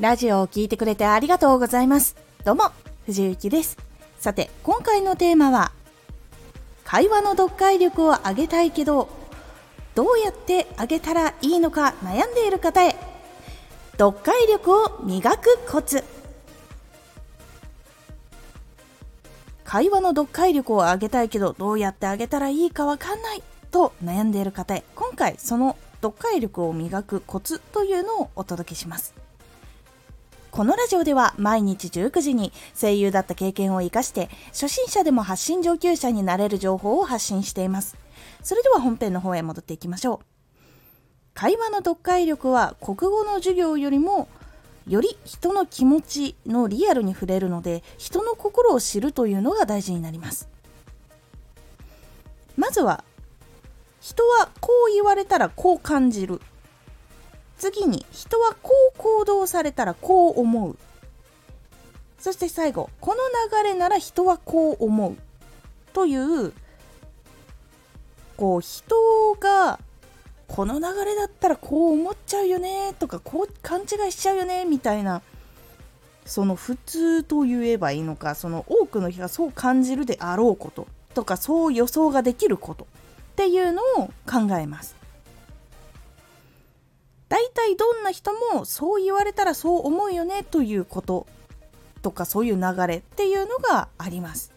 ラジオを聴いてくれてありがとうございます。どうも、藤幸です。さて、今回のテーマは、会話の読解力を上げたいけど、どうやって上げたらいいのか悩んでいる方へ、読解力を磨くコツ。会話の読解力を上げたいけど、どうやって上げたらいいかわかんないと悩んでいる方へ、今回その読解力を磨くコツというのをお届けします。このラジオでは毎日19時に声優だった経験を生かして初心者でも発信上級者になれる情報を発信しています。それでは本編の方へ戻っていきましょう。会話の読解力は国語の授業よりもより人の気持ちのリアルに触れるので人の心を知るというのが大事になります。まずは人はこう言われたらこう感じる次に人はこう行動されたらこう思う。そして最後この流れなら人はこう思うというこう人がこの流れだったらこう思っちゃうよねとかこう勘違いしちゃうよねみたいなその普通と言えばいいのかその多くの人がそう感じるであろうこととかそう予想ができることっていうのを考えます。大体どんな人もそう言われたらそう思うよねということとかそういう流れっていうのがあります。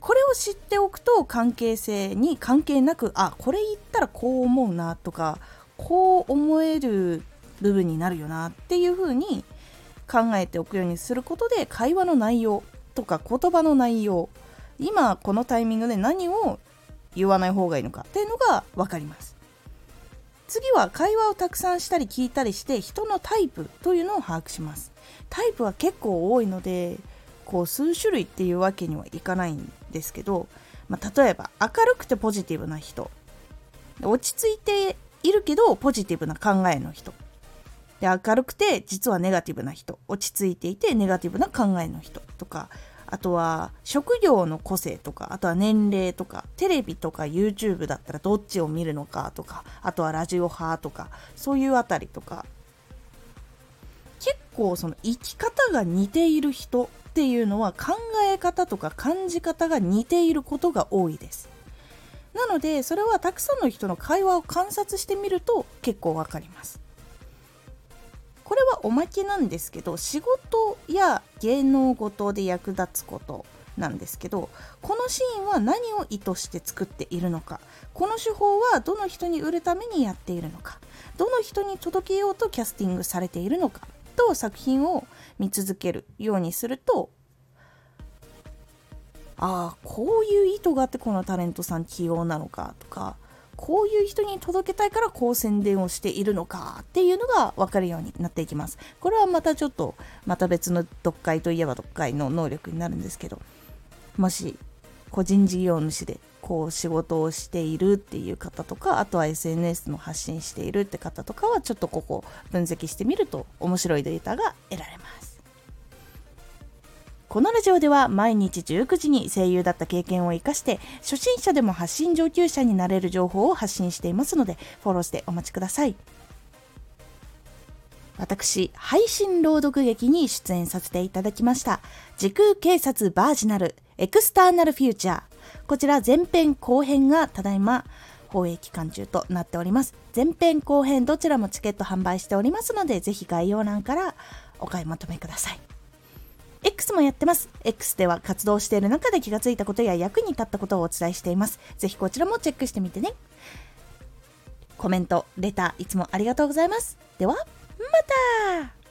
これを知っておくと関係性に関係なくあこれ言ったらこう思うなとかこう思える部分になるよなっていうふうに考えておくようにすることで会話の内容とか言葉の内容今このタイミングで何を言わない方がいいのかっていうのが分かります。次は会話をたくさんしたり聞いたりして人のタイプというのを把握します。タイプは結構多いのでこう数種類っていうわけにはいかないんですけど、まあ、例えば明るくてポジティブな人。落ち着いているけどポジティブな考えの人。で明るくて実はネガティブな人。落ち着いていてネガティブな考えの人とかあとは職業の個性とかあとは年齢とかテレビとか YouTube だったらどっちを見るのかとかあとはラジオ派とかそういうあたりとか。結構その生き方が似ている人っていうのは考え方とか感じ方が似ていることが多いです。なのでそれはたくさんの人の会話を観察してみると結構わかります。これはおまけなんですけど仕事や芸能事で役立つことなんですけどこのシーンは何を意図して作っているのかこの手法はどの人に売るためにやっているのかどの人に届けようとキャスティングされているのかと作品を見続けるようにするとああこういう意図があってこのタレントさん起用なのかとかこういう人に届けたいからこう宣伝をしているのかっていうのが分かるようになっていきます。これはまたちょっとまた別の読解といえば読解の能力になるんですけどもし個人事業主でこう仕事をしているっていう方とかあとは SNS の発信しているって方とかはちょっとここ分析してみると面白いデータが得られます。このラジオでは毎日19時に声優だった経験を生かして初心者でも発信上級者になれる情報を発信していますのでフォローしてお待ちください。私配信朗読劇に出演させていただきました。時空警察バージナルエクスターナルフューチャー。こちら前編後編がただいま放映期間中となっております。前編後編どちらもチケット販売しておりますのでぜひ概要欄からお買い求めください。X もやってます。X では活動している中で気がついたことや役に立ったことをお伝えしています。ぜひこちらもチェックしてみてね。コメント、レター、いつもありがとうございます。では、また